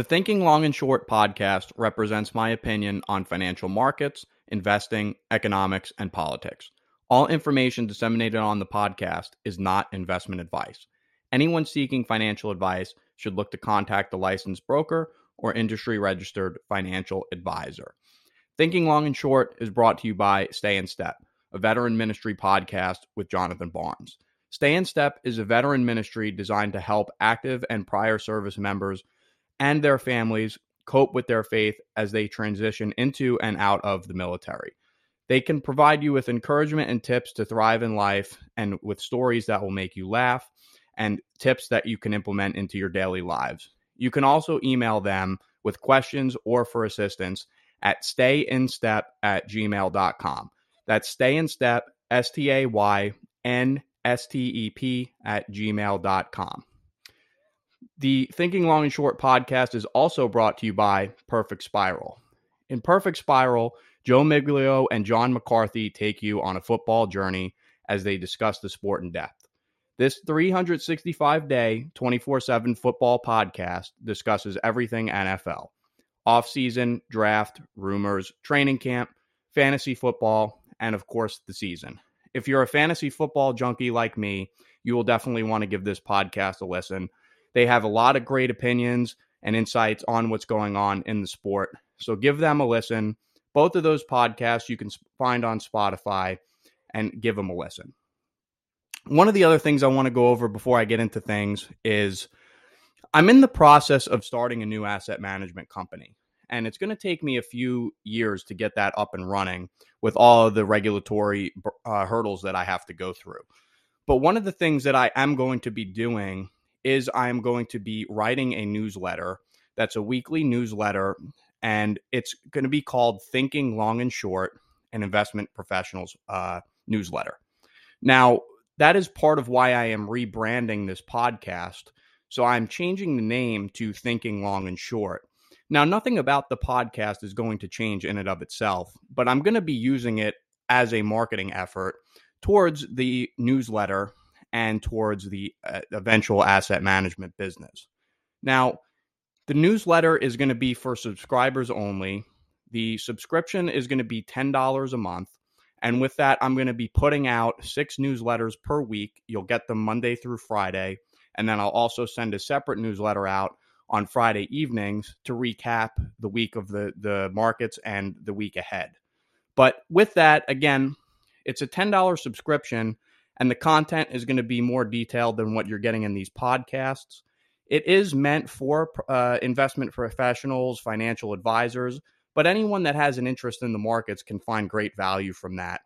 The Thinking Long and Short podcast represents my opinion on financial markets, investing, economics, and politics. All information disseminated on the podcast is not investment advice. Anyone seeking financial advice should look to contact a licensed broker or industry registered financial advisor. Thinking Long and Short is brought to you by Stay in Step, a veteran ministry podcast with Jonathan Barnes. Stay in Step is a veteran ministry designed to help active and prior service members and their families cope with their faith as they transition into and out of the military. They can provide you with encouragement and tips to thrive in life and with stories that will make you laugh and tips that you can implement into your daily lives. You can also email them with questions or for assistance at stayinstep at gmail.com. That's stayinstep, S T A Y N S T E P at gmail.com. The Thinking Long and Short podcast is also brought to you by Perfect Spiral. In Perfect Spiral, Joe Miglio and John McCarthy take you on a football journey as they discuss the sport in depth. This 365 day, 24 7 football podcast discusses everything NFL offseason, draft, rumors, training camp, fantasy football, and of course, the season. If you're a fantasy football junkie like me, you will definitely want to give this podcast a listen they have a lot of great opinions and insights on what's going on in the sport. So give them a listen. Both of those podcasts you can find on Spotify and give them a listen. One of the other things I want to go over before I get into things is I'm in the process of starting a new asset management company. And it's going to take me a few years to get that up and running with all of the regulatory uh, hurdles that I have to go through. But one of the things that I am going to be doing is I'm going to be writing a newsletter that's a weekly newsletter, and it's going to be called Thinking Long and Short, an investment professionals uh, newsletter. Now, that is part of why I am rebranding this podcast. So I'm changing the name to Thinking Long and Short. Now, nothing about the podcast is going to change in and of itself, but I'm going to be using it as a marketing effort towards the newsletter and towards the uh, eventual asset management business. Now, the newsletter is going to be for subscribers only. The subscription is going to be $10 a month. And with that, I'm going to be putting out six newsletters per week. You'll get them Monday through Friday. And then I'll also send a separate newsletter out on Friday evenings to recap the week of the, the markets and the week ahead. But with that, again, it's a $10 subscription and the content is going to be more detailed than what you're getting in these podcasts. It is meant for uh, investment professionals, financial advisors, but anyone that has an interest in the markets can find great value from that.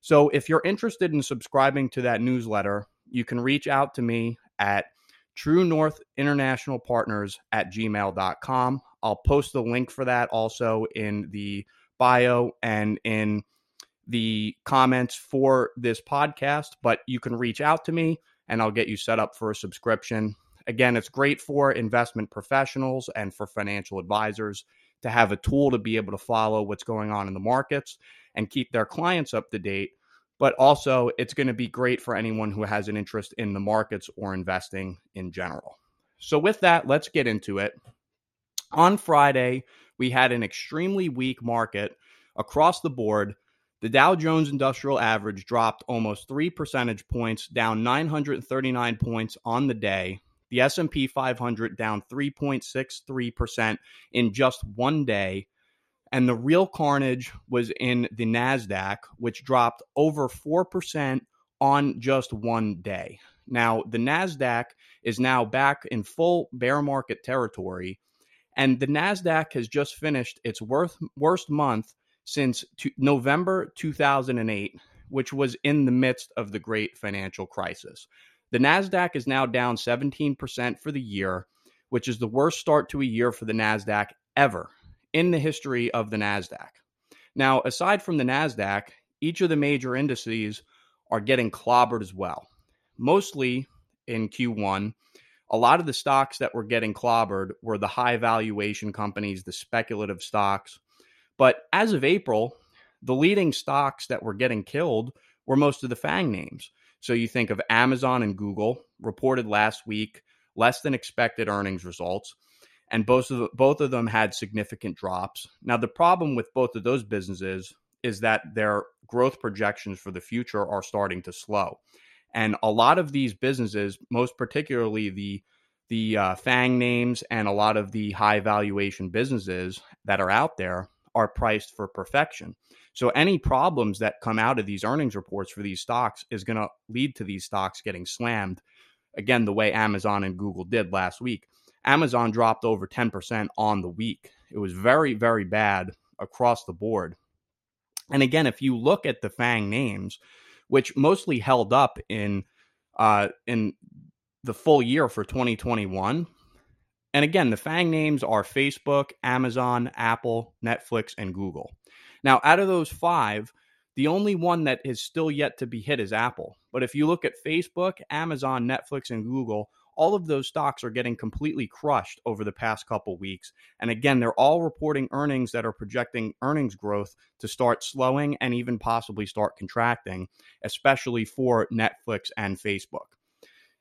So if you're interested in subscribing to that newsletter, you can reach out to me at True North International Partners at gmail.com. I'll post the link for that also in the bio and in the comments for this podcast, but you can reach out to me and I'll get you set up for a subscription. Again, it's great for investment professionals and for financial advisors to have a tool to be able to follow what's going on in the markets and keep their clients up to date. But also, it's going to be great for anyone who has an interest in the markets or investing in general. So, with that, let's get into it. On Friday, we had an extremely weak market across the board the Dow Jones Industrial Average dropped almost 3 percentage points, down 939 points on the day. The S&P 500 down 3.63% in just one day. And the real carnage was in the Nasdaq, which dropped over 4% on just one day. Now, the Nasdaq is now back in full bear market territory, and the Nasdaq has just finished its worst, worst month since November 2008, which was in the midst of the great financial crisis. The NASDAQ is now down 17% for the year, which is the worst start to a year for the NASDAQ ever in the history of the NASDAQ. Now, aside from the NASDAQ, each of the major indices are getting clobbered as well. Mostly in Q1, a lot of the stocks that were getting clobbered were the high valuation companies, the speculative stocks, but as of April, the leading stocks that were getting killed were most of the FANG names. So you think of Amazon and Google reported last week less than expected earnings results. and both of both of them had significant drops. Now the problem with both of those businesses is that their growth projections for the future are starting to slow. And a lot of these businesses, most particularly the the uh, FANG names and a lot of the high valuation businesses that are out there, are priced for perfection. So any problems that come out of these earnings reports for these stocks is going to lead to these stocks getting slammed. Again, the way Amazon and Google did last week. Amazon dropped over 10% on the week. It was very, very bad across the board. And again, if you look at the FANG names, which mostly held up in uh, in the full year for 2021, and again, the FANG names are Facebook, Amazon, Apple, Netflix, and Google. Now, out of those five, the only one that is still yet to be hit is Apple. But if you look at Facebook, Amazon, Netflix, and Google, all of those stocks are getting completely crushed over the past couple weeks. And again, they're all reporting earnings that are projecting earnings growth to start slowing and even possibly start contracting, especially for Netflix and Facebook.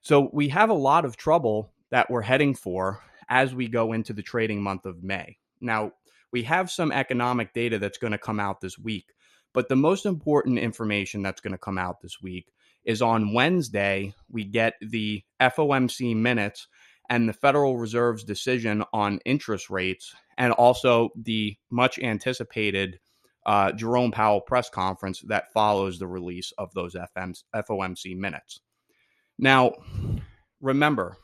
So we have a lot of trouble that we're heading for as we go into the trading month of May. Now, we have some economic data that's going to come out this week, but the most important information that's going to come out this week is on Wednesday, we get the FOMC minutes and the Federal Reserve's decision on interest rates, and also the much anticipated uh, Jerome Powell press conference that follows the release of those FOMC minutes. Now, remember,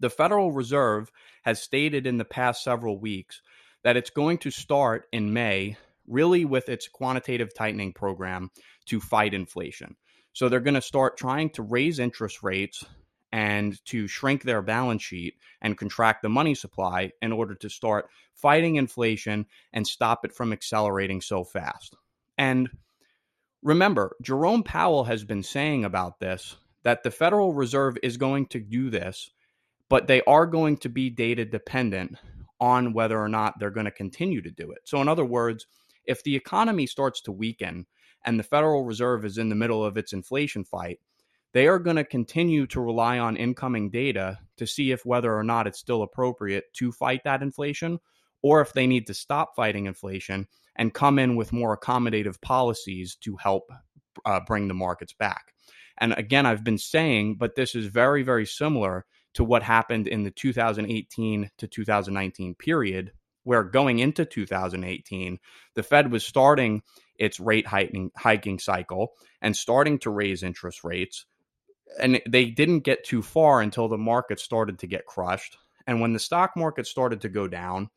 the Federal Reserve has stated in the past several weeks that it's going to start in May, really with its quantitative tightening program to fight inflation. So they're going to start trying to raise interest rates and to shrink their balance sheet and contract the money supply in order to start fighting inflation and stop it from accelerating so fast. And remember, Jerome Powell has been saying about this that the Federal Reserve is going to do this but they are going to be data dependent on whether or not they're going to continue to do it. So, in other words, if the economy starts to weaken and the Federal Reserve is in the middle of its inflation fight, they are going to continue to rely on incoming data to see if whether or not it's still appropriate to fight that inflation or if they need to stop fighting inflation and come in with more accommodative policies to help uh, bring the markets back. And again, I've been saying, but this is very, very similar to what happened in the 2018 to 2019 period, where going into 2018, the Fed was starting its rate hiking, hiking cycle and starting to raise interest rates. And they didn't get too far until the market started to get crushed. And when the stock market started to go down,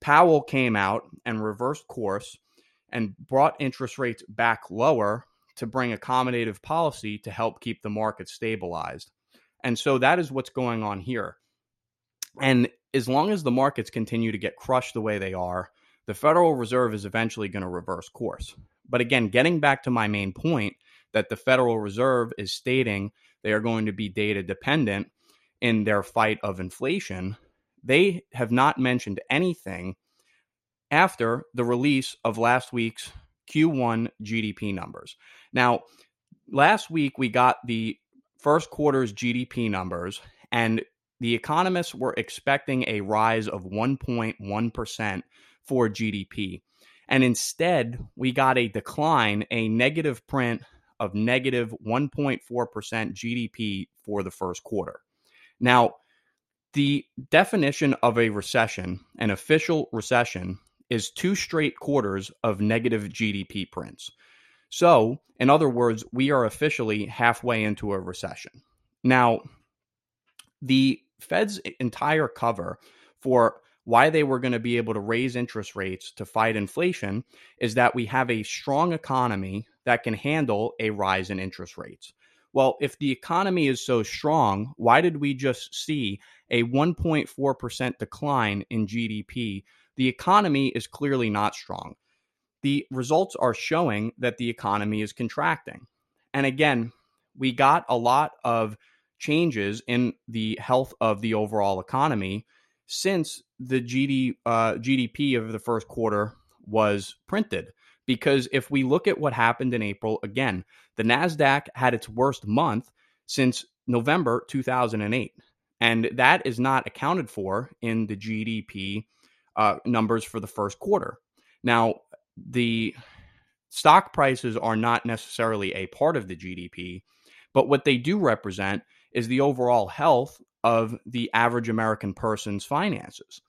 Powell came out and reversed course and brought interest rates back lower to bring accommodative policy to help keep the market stabilized. And so that is what's going on here. And as long as the markets continue to get crushed the way they are, the Federal Reserve is eventually going to reverse course. But again, getting back to my main point that the Federal Reserve is stating they are going to be data dependent in their fight of inflation, they have not mentioned anything after the release of last week's Q1 GDP numbers. Now, last week we got the first quarter's GDP numbers, and the economists were expecting a rise of 1.1% for GDP. And instead, we got a decline, a negative print of negative 1.4% GDP for the first quarter. Now, the definition of a recession, an official recession, is two straight quarters of negative GDP prints. So, in other words, we are officially halfway into a recession. Now, the Fed's entire cover for why they were going to be able to raise interest rates to fight inflation is that we have a strong economy that can handle a rise in interest rates. Well, if the economy is so strong, why did we just see a 1.4% decline in GDP? The economy is clearly not strong the results are showing that the economy is contracting. And again, we got a lot of changes in the health of the overall economy since the GD, uh, GDP of the first quarter was printed. Because if we look at what happened in April, again, the NASDAQ had its worst month since November 2008. And that is not accounted for in the GDP uh, numbers for the first quarter. Now, the stock prices are not necessarily a part of the GDP, but what they do represent is the overall health of the average American person's finances.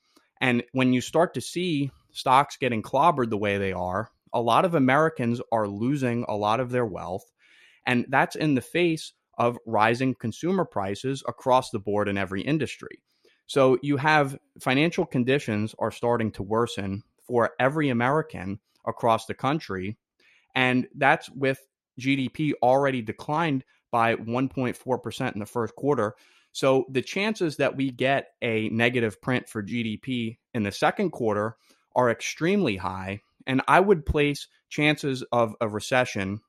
And when you start to see stocks getting clobbered the way they are, a lot of Americans are losing a lot of their wealth. And that's in the face of rising consumer prices across the board in every industry. So you have financial conditions are starting to worsen for every American across the country. And that's with GDP already declined by 1.4% in the first quarter. So the chances that we get a negative print for GDP in the second quarter are extremely high. And I would place chances of a recession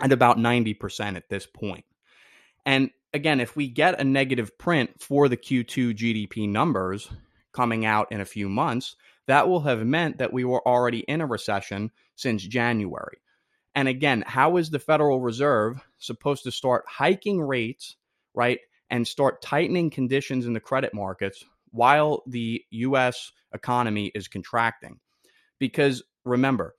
at about 90% at this point. And again, if we get a negative print for the Q2 GDP numbers coming out in a few months, that will have meant that we were already in a recession since January. And again, how is the Federal Reserve supposed to start hiking rates, right, and start tightening conditions in the credit markets while the US economy is contracting? Because remember,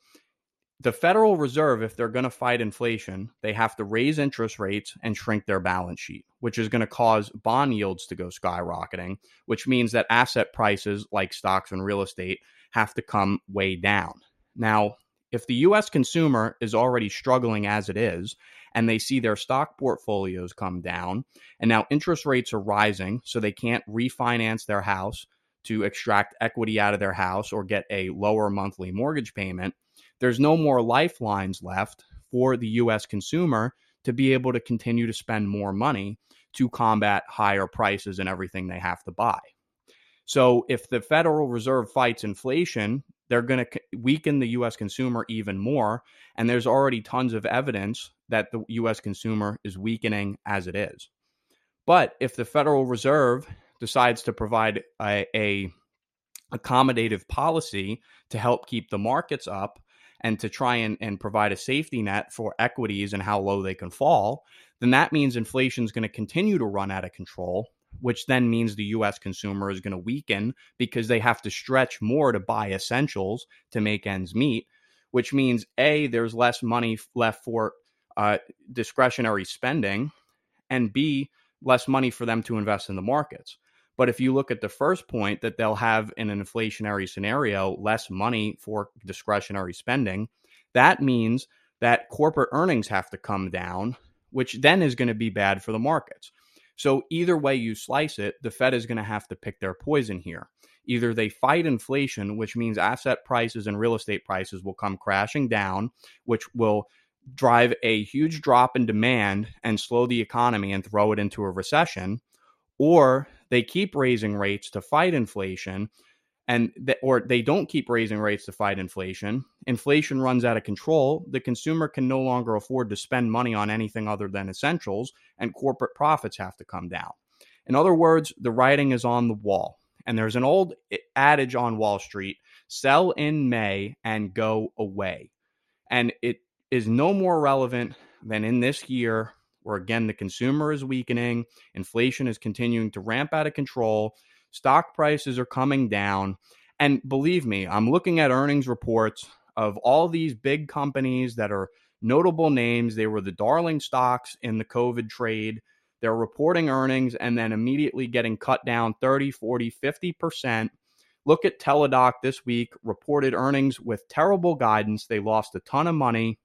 the Federal Reserve, if they're going to fight inflation, they have to raise interest rates and shrink their balance sheet, which is going to cause bond yields to go skyrocketing, which means that asset prices like stocks and real estate have to come way down. Now, if the US consumer is already struggling as it is, and they see their stock portfolios come down, and now interest rates are rising, so they can't refinance their house to extract equity out of their house or get a lower monthly mortgage payment there's no more lifelines left for the US consumer to be able to continue to spend more money to combat higher prices and everything they have to buy. So if the Federal Reserve fights inflation, they're going to weaken the US consumer even more and there's already tons of evidence that the US consumer is weakening as it is. But if the Federal Reserve decides to provide a, a accommodative policy to help keep the markets up, and to try and, and provide a safety net for equities and how low they can fall, then that means inflation is going to continue to run out of control, which then means the US consumer is going to weaken because they have to stretch more to buy essentials to make ends meet, which means A, there's less money left for uh, discretionary spending, and B, less money for them to invest in the markets. But if you look at the first point that they'll have in an inflationary scenario less money for discretionary spending, that means that corporate earnings have to come down, which then is going to be bad for the markets. So either way you slice it, the Fed is going to have to pick their poison here. Either they fight inflation, which means asset prices and real estate prices will come crashing down, which will drive a huge drop in demand and slow the economy and throw it into a recession, or they keep raising rates to fight inflation and th- or they don't keep raising rates to fight inflation. Inflation runs out of control. The consumer can no longer afford to spend money on anything other than essentials and corporate profits have to come down. In other words the writing is on the wall and there's an old eh, adage on wall street sell in may and go away. And it is no more relevant than in this year where again the consumer is weakening, inflation is continuing to ramp out of control, stock prices are coming down. And believe me, I'm looking at earnings reports of all these big companies that are notable names. They were the darling stocks in the COVID trade. They're reporting earnings and then immediately getting cut down 30, 40, 50%. Look at Teladoc this week, reported earnings with terrible guidance. They lost a ton of money.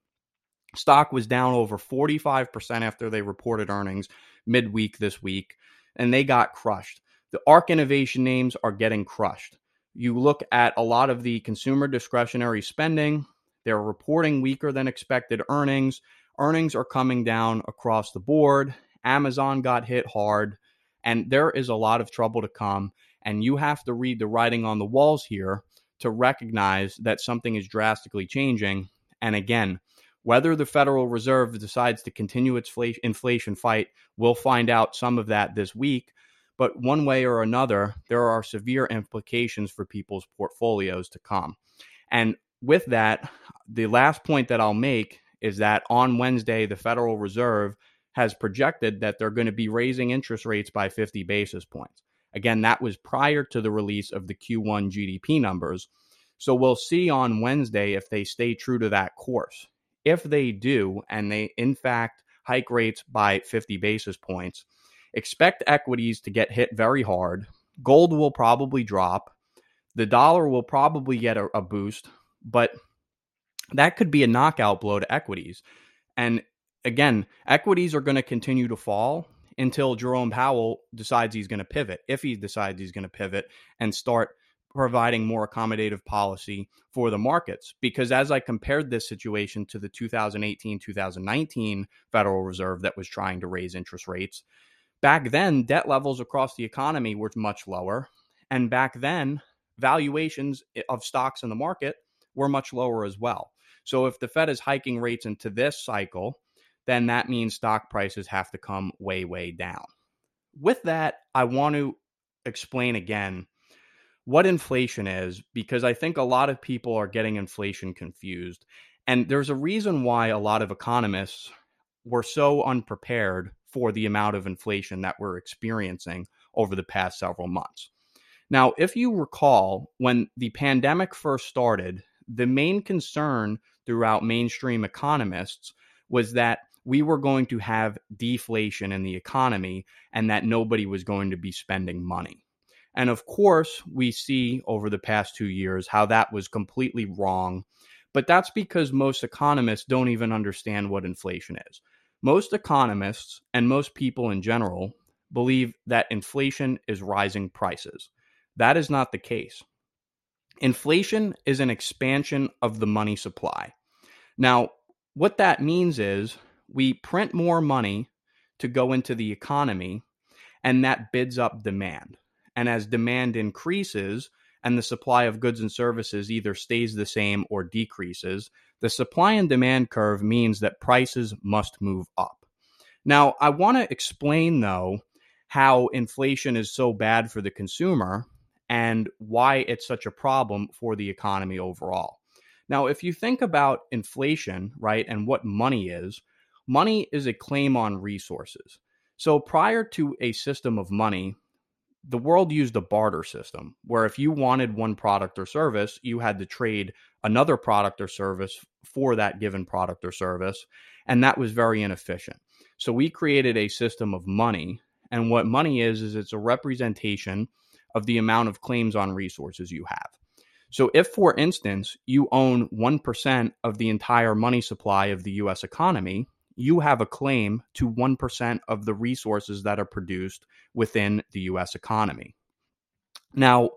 Stock was down over 45% after they reported earnings midweek this week, and they got crushed. The ARK innovation names are getting crushed. You look at a lot of the consumer discretionary spending, they're reporting weaker than expected earnings. Earnings are coming down across the board. Amazon got hit hard, and there is a lot of trouble to come. And you have to read the writing on the walls here to recognize that something is drastically changing. And again, whether the Federal Reserve decides to continue its inflation fight, we'll find out some of that this week. But one way or another, there are severe implications for people's portfolios to come. And with that, the last point that I'll make is that on Wednesday, the Federal Reserve has projected that they're going to be raising interest rates by 50 basis points. Again, that was prior to the release of the Q1 GDP numbers. So we'll see on Wednesday if they stay true to that course. If they do, and they in fact hike rates by 50 basis points, expect equities to get hit very hard. Gold will probably drop. The dollar will probably get a, a boost, but that could be a knockout blow to equities. And again, equities are going to continue to fall until Jerome Powell decides he's going to pivot. If he decides he's going to pivot and start providing more accommodative policy for the markets. Because as I compared this situation to the 2018 2019 Federal Reserve that was trying to raise interest rates, back then debt levels across the economy were much lower. And back then, valuations of stocks in the market were much lower as well. So if the Fed is hiking rates into this cycle, then that means stock prices have to come way, way down. With that, I want to explain again what inflation is because I think a lot of people are getting inflation confused. And there's a reason why a lot of economists were so unprepared for the amount of inflation that we're experiencing over the past several months. Now, if you recall, when the pandemic first started, the main concern throughout mainstream economists was that we were going to have deflation in the economy and that nobody was going to be spending money. And of course, we see over the past two years how that was completely wrong. But that's because most economists don't even understand what inflation is. Most economists and most people in general believe that inflation is rising prices. That is not the case. Inflation is an expansion of the money supply. Now, what that means is we print more money to go into the economy, and that bids up demand. And as demand increases and the supply of goods and services either stays the same or decreases, the supply and demand curve means that prices must move up. Now, I want to explain, though, how inflation is so bad for the consumer and why it's such a problem for the economy overall. Now, if you think about inflation, right, and what money is, money is a claim on resources. So prior to a system of money, the world used a barter system where if you wanted one product or service, you had to trade another product or service for that given product or service. And that was very inefficient. So we created a system of money. And what money is, is it's a representation of the amount of claims on resources you have. So, if, for instance, you own 1% of the entire money supply of the US economy, you have a claim to 1% of the resources that are produced within the US economy. Now,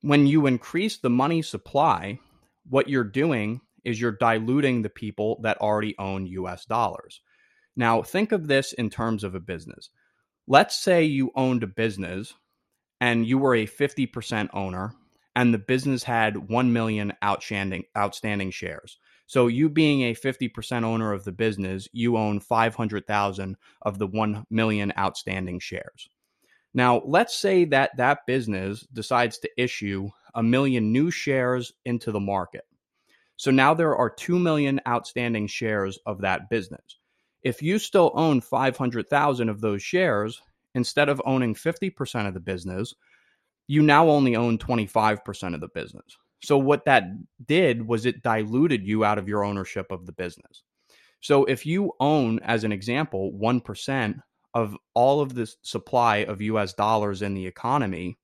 when you increase the money supply, what you're doing is you're diluting the people that already own US dollars. Now, think of this in terms of a business. Let's say you owned a business and you were a 50% owner and the business had 1 million outstanding outstanding shares. So you being a 50% owner of the business, you own 500,000 of the 1 million outstanding shares. Now, let's say that that business decides to issue a million new shares into the market. So now there are 2 million outstanding shares of that business. If you still own 500,000 of those shares, instead of owning 50% of the business, you now only own 25% of the business. So what that did was it diluted you out of your ownership of the business. So if you own, as an example, 1% of all of the supply of US dollars in the economy,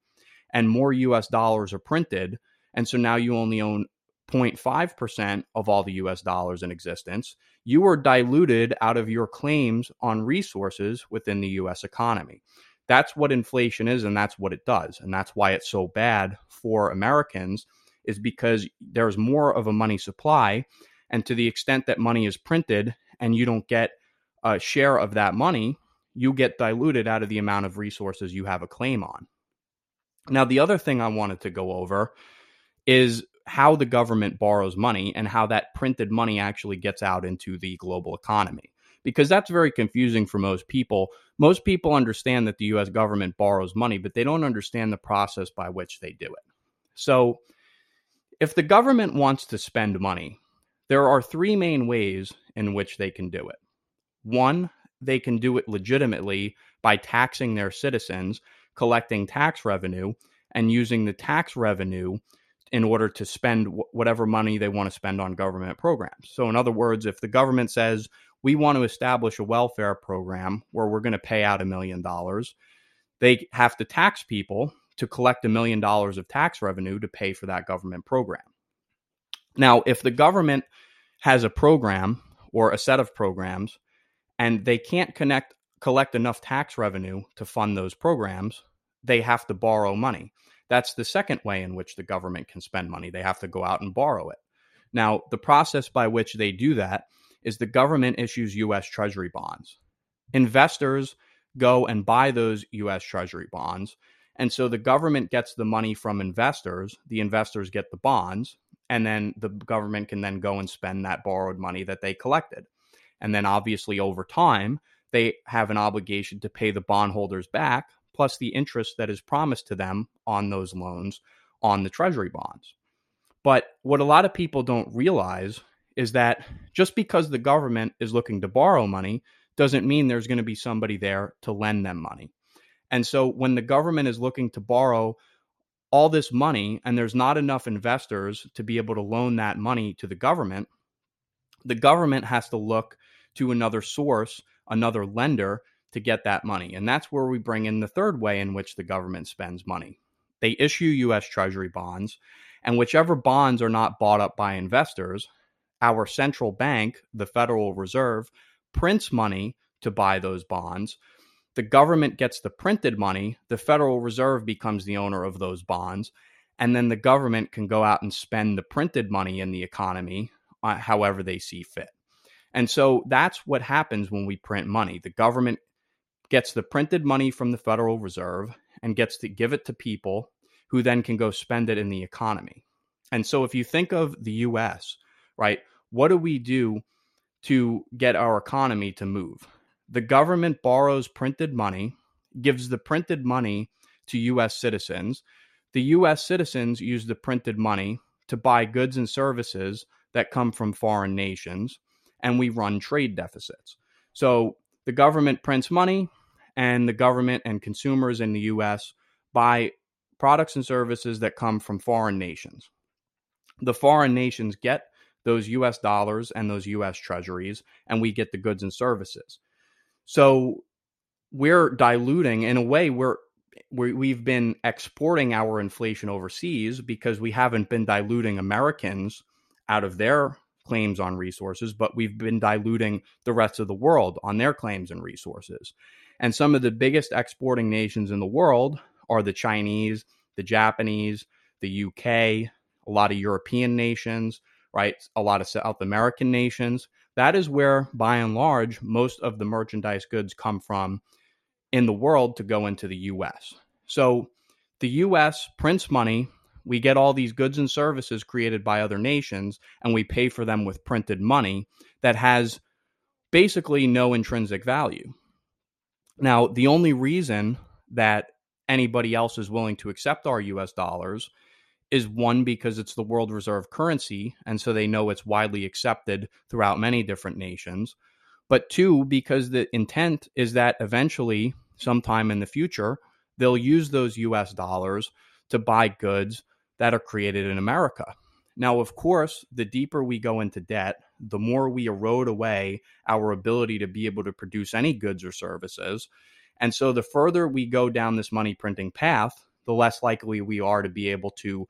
and more US dollars are printed, and so now you only own 0.5% of all the US dollars in existence, you are diluted out of your claims on resources within the US economy. That's what inflation is, and that's what it does. And that's why it's so bad for Americans, is because there's more of a money supply. And to the extent that money is printed and you don't get a share of that money, you get diluted out of the amount of resources you have a claim on. Now, the other thing I wanted to go over is how the government borrows money and how that printed money actually gets out into the global economy because that's very confusing for most people. Most people understand that the US government borrows money, but they don't understand the process by which they do it. So, if the government wants to spend money, there are three main ways in which they can do it. One, they can do it legitimately by taxing their citizens, collecting tax revenue, and using the tax revenue in order to spend whatever money they want to spend on government programs. So, in other words, if the government says, we want to establish a welfare program where we're going to pay out a million dollars, they have to tax people to collect a million dollars of tax revenue to pay for that government program. Now, if the government has a program or a set of programs and they can't connect collect enough tax revenue to fund those programs, they have to borrow money. That's the second way in which the government can spend money. They have to go out and borrow it. Now, the process by which they do that is the government issues US Treasury bonds. Investors go and buy those US Treasury bonds. And so the government gets the money from investors, the investors get the bonds, and then the government can then go and spend that borrowed money that they collected. And then obviously over time, they have an obligation to pay the bondholders back plus the interest that is promised to them on those loans on the treasury bonds. But what a lot of people don't realize is that just because the government is looking to borrow money doesn't mean there's going to be somebody there to lend them money. And so when the government is looking to borrow all this money and there's not enough investors to be able to loan that money to the government, the government has to look to another source, another lender to get that money. And that's where we bring in the third way in which the government spends money. They issue US Treasury bonds, and whichever bonds are not bought up by investors, our central bank, the Federal Reserve, prints money to buy those bonds. The government gets the printed money, the Federal Reserve becomes the owner of those bonds, and then the government can go out and spend the printed money in the economy uh, however they see fit. And so that's what happens when we print money. The government gets the printed money from the Federal Reserve and gets to give it to people who then can go spend it in the economy. And so if you think of the US, right, what do we do to get our economy to move? The government borrows printed money, gives the printed money to US citizens. The US citizens use the printed money to buy goods and services that come from foreign nations, and we run trade deficits. So the government prints money, and the government and consumers in the US buy products and services that come from foreign nations. The foreign nations get those US dollars and those US treasuries, and we get the goods and services. So we're diluting, in a way, we're we have been exporting our inflation overseas because we haven't been diluting Americans out of their claims on resources, but we've been diluting the rest of the world on their claims and resources. And some of the biggest exporting nations in the world are the Chinese, the Japanese, the UK, a lot of European nations, right? A lot of South American nations. That is where, by and large, most of the merchandise goods come from in the world to go into the US. So the US prints money we get all these goods and services created by other nations and we pay for them with printed money that has basically no intrinsic value. Now, the only reason that anybody else is willing to accept our US dollars is one because it's the world reserve currency and so they know it's widely accepted throughout many different nations but two because the intent is that eventually sometime in the future they'll use those US dollars to buy goods that are created in America. Now, of course, the deeper we go into debt, the more we erode away our ability to be able to produce any goods or services. And so, the further we go down this money printing path, the less likely we are to be able to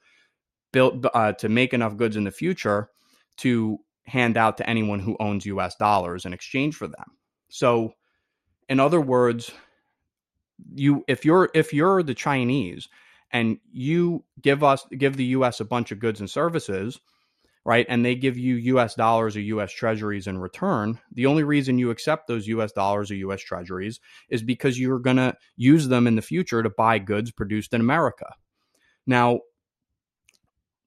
build uh, to make enough goods in the future to hand out to anyone who owns U.S. dollars in exchange for them. So, in other words, you if you're if you're the Chinese and you give us give the US a bunch of goods and services, right? And they give you US dollars or US treasuries in return, the only reason you accept those US dollars or US treasuries is because you're going to use them in the future to buy goods produced in America. Now,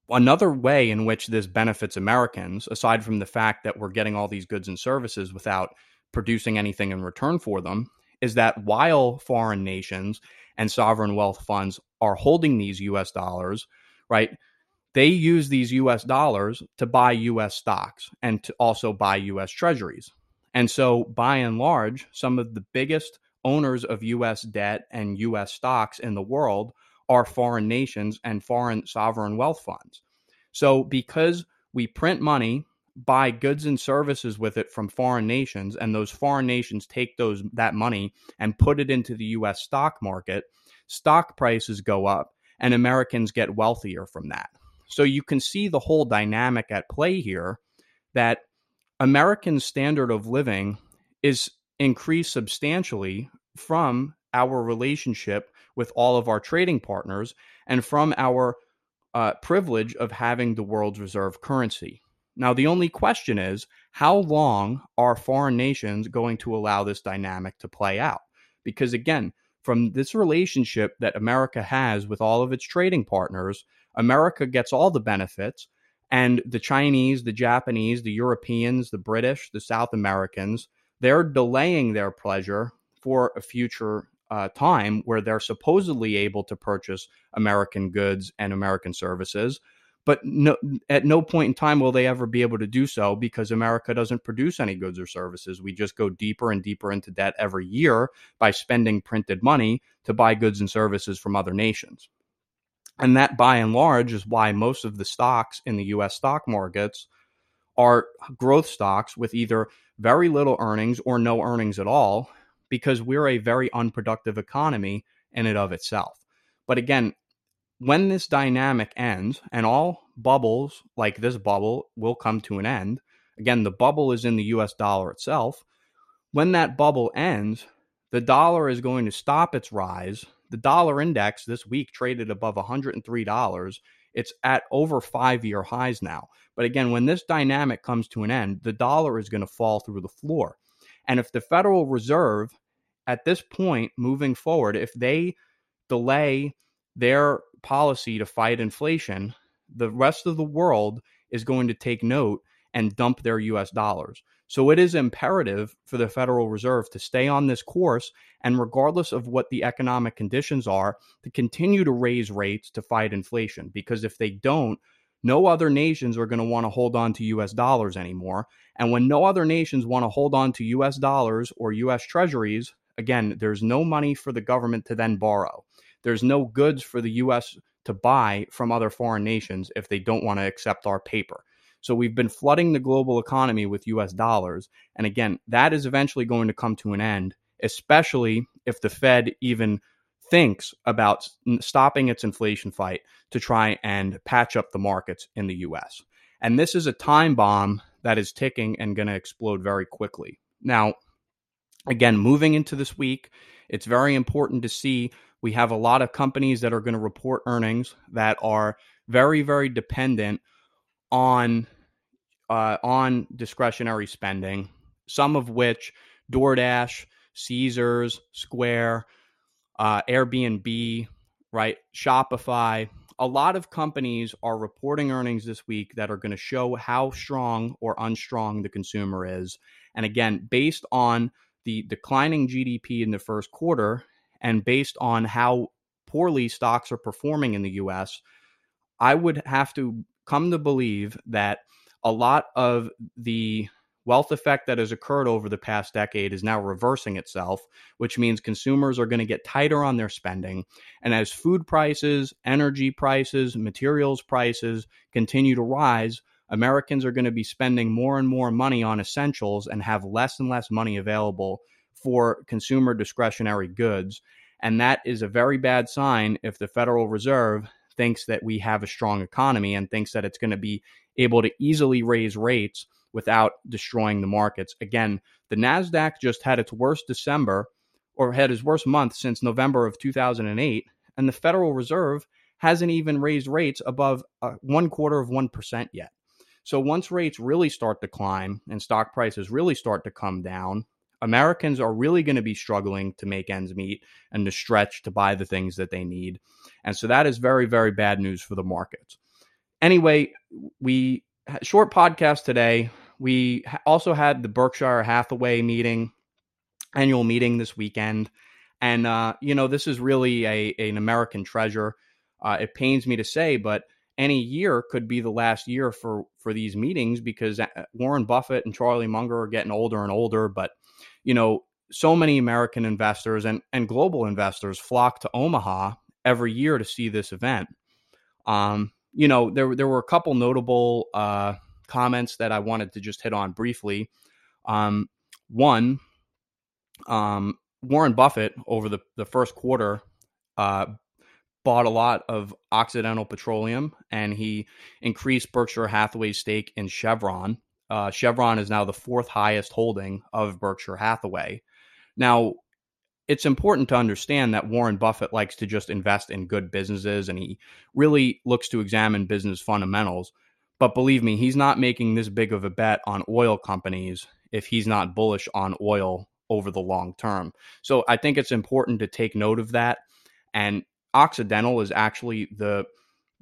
another way in which this benefits Americans, aside from the fact that we're getting all these goods and services without producing anything in return for them, is that while foreign nations and sovereign wealth funds are holding these US dollars, right? They use these US dollars to buy US stocks and to also buy US treasuries. And so, by and large, some of the biggest owners of US debt and US stocks in the world are foreign nations and foreign sovereign wealth funds. So, because we print money, buy goods and services with it from foreign nations, and those foreign nations take those that money and put it into the US stock market, stock prices go up and Americans get wealthier from that. So you can see the whole dynamic at play here that American standard of living is increased substantially from our relationship with all of our trading partners and from our uh, privilege of having the world's reserve currency. Now, the only question is how long are foreign nations going to allow this dynamic to play out? Because again, from this relationship that America has with all of its trading partners, America gets all the benefits, and the Chinese, the Japanese, the Europeans, the British, the South Americans, they're delaying their pleasure for a future uh, time where they're supposedly able to purchase American goods and American services. But no, at no point in time will they ever be able to do so because America doesn't produce any goods or services. We just go deeper and deeper into debt every year by spending printed money to buy goods and services from other nations. And that, by and large, is why most of the stocks in the US stock markets are growth stocks with either very little earnings or no earnings at all, because we're a very unproductive economy in and of itself. But again, when this dynamic ends, and all bubbles like this bubble will come to an end, again, the bubble is in the US dollar itself. When that bubble ends, the dollar is going to stop its rise. The dollar index this week traded above $103. It's at over five year highs now. But again, when this dynamic comes to an end, the dollar is going to fall through the floor. And if the Federal Reserve at this point moving forward, if they delay their policy to fight inflation, the rest of the world is going to take note and dump their US dollars. So it is imperative for the Federal Reserve to stay on this course and, regardless of what the economic conditions are, to continue to raise rates to fight inflation. Because if they don't, no other nations are going to want to hold on to US dollars anymore. And when no other nations want to hold on to US dollars or US treasuries, again, there's no money for the government to then borrow. There's no goods for the US to buy from other foreign nations if they don't want to accept our paper. So we've been flooding the global economy with US dollars. And again, that is eventually going to come to an end, especially if the Fed even thinks about stopping its inflation fight to try and patch up the markets in the US. And this is a time bomb that is ticking and going to explode very quickly. Now, again, moving into this week, it's very important to see we have a lot of companies that are going to report earnings that are very, very dependent on uh, on discretionary spending. Some of which DoorDash, Caesars, Square, uh, Airbnb, right, Shopify. A lot of companies are reporting earnings this week that are going to show how strong or unstrong the consumer is. And again, based on the declining GDP in the first quarter and based on how poorly stocks are performing in the US, I would have to come to believe that a lot of the wealth effect that has occurred over the past decade is now reversing itself, which means consumers are going to get tighter on their spending. And as food prices, energy prices, materials prices continue to rise, Americans are going to be spending more and more money on essentials and have less and less money available for consumer discretionary goods. And that is a very bad sign if the Federal Reserve thinks that we have a strong economy and thinks that it's going to be able to easily raise rates without destroying the markets. Again, the NASDAQ just had its worst December or had its worst month since November of 2008. And the Federal Reserve hasn't even raised rates above uh, one quarter of 1% yet. So once rates really start to climb and stock prices really start to come down, Americans are really going to be struggling to make ends meet and to stretch to buy the things that they need. And so that is very, very bad news for the markets. Anyway, we short podcast today. We also had the Berkshire Hathaway meeting, annual meeting this weekend. And, uh, you know, this is really a, an American treasure. Uh, it pains me to say, but any year could be the last year for for these meetings because uh, Warren Buffett and Charlie Munger are getting older and older. But you know, so many American investors and and global investors flock to Omaha every year to see this event. Um, you know, there there were a couple notable uh, comments that I wanted to just hit on briefly. Um, one, um, Warren Buffett over the the first quarter uh, bought a lot of Occidental Petroleum and he increased Berkshire Hathaway's stake in Chevron. Uh, Chevron is now the fourth highest holding of Berkshire Hathaway. Now, it's important to understand that Warren Buffett likes to just invest in good businesses and he really looks to examine business fundamentals. But believe me, he's not making this big of a bet on oil companies if he's not bullish on oil over the long term. So I think it's important to take note of that. And Occidental is actually the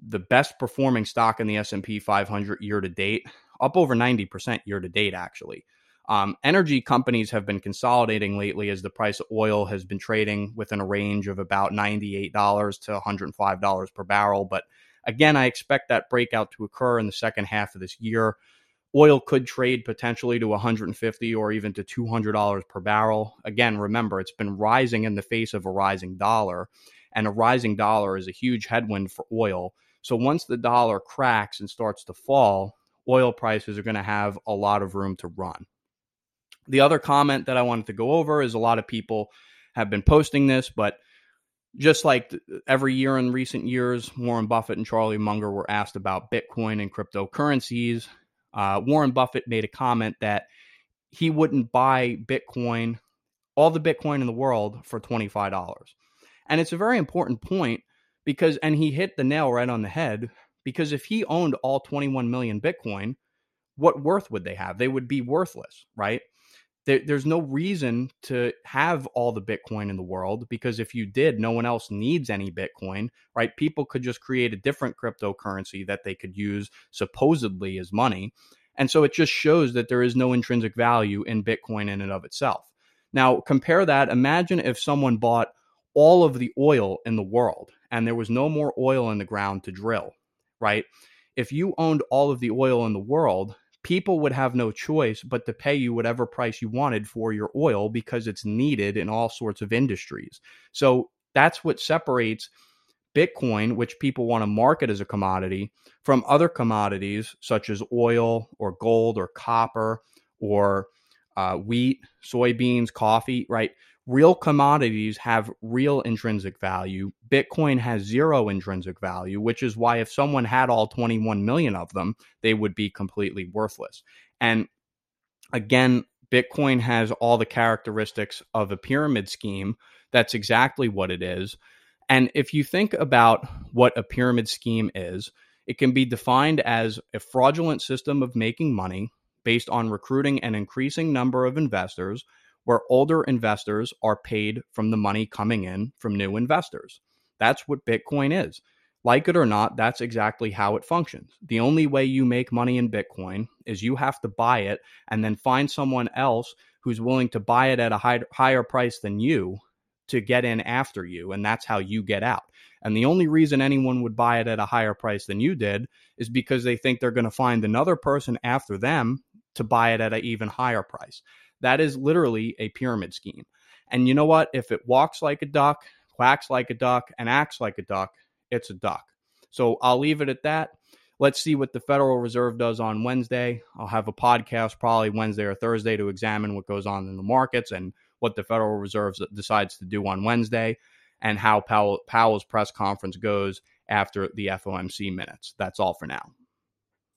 the best performing stock in the S&P 500 year to date, up over 90% year to date actually. Um, energy companies have been consolidating lately as the price of oil has been trading within a range of about $98 to $105 per barrel. But again, I expect that breakout to occur in the second half of this year. Oil could trade potentially to 150 or even to $200 per barrel. Again, remember, it's been rising in the face of a rising dollar, and a rising dollar is a huge headwind for oil. So once the dollar cracks and starts to fall, oil prices are going to have a lot of room to run. The other comment that I wanted to go over is a lot of people have been posting this, but just like every year in recent years, Warren Buffett and Charlie Munger were asked about Bitcoin and cryptocurrencies. Uh, Warren Buffett made a comment that he wouldn't buy Bitcoin, all the Bitcoin in the world, for $25. And it's a very important point because, and he hit the nail right on the head because if he owned all 21 million Bitcoin, what worth would they have? They would be worthless, right? there, there's no reason to have all the Bitcoin in the world because if you did, no one else needs any Bitcoin, right? People could just create a different cryptocurrency that they could use supposedly as money. And so it just shows that there is no intrinsic value in Bitcoin in and of itself. Now, compare that. Imagine if someone bought all of the oil in the world and there was no more oil in the ground to drill, right? If you owned all of the oil in the world, people would have no choice but to pay you whatever price you wanted for your oil because it's needed in all sorts of industries. So that's what separates Bitcoin, which people want to market as a commodity, from other commodities such as oil or gold or copper or uh, wheat, soybeans, coffee, right? Real commodities have real intrinsic value. Bitcoin has zero intrinsic value, which is why if someone had all 21 million of them, they would be completely worthless. And again, Bitcoin has all the characteristics of a pyramid scheme. That's exactly what it is. And if you think about what a pyramid scheme is, it can be defined as a fraudulent system of making money based on recruiting an increasing number of investors where older investors are paid from the money coming in from new investors. That's what Bitcoin is. Like it or not, that's exactly how it functions. The only way you make money in Bitcoin is you have to buy it and then find someone else who's willing to buy it at a high, higher price than you to get in after you. And that's how you get out. And the only reason anyone would buy it at a higher price than you did is because they think they're going to find another person after them to buy it at an even higher price. That is literally a pyramid scheme. And you know what? If it walks like a duck, quacks like a duck, and acts like a duck, it's a duck. So I'll leave it at that. Let's see what the Federal Reserve does on Wednesday. I'll have a podcast probably Wednesday or Thursday to examine what goes on in the markets and what the Federal Reserve decides to do on Wednesday and how Powell, Powell's press conference goes after the FOMC minutes. That's all for now.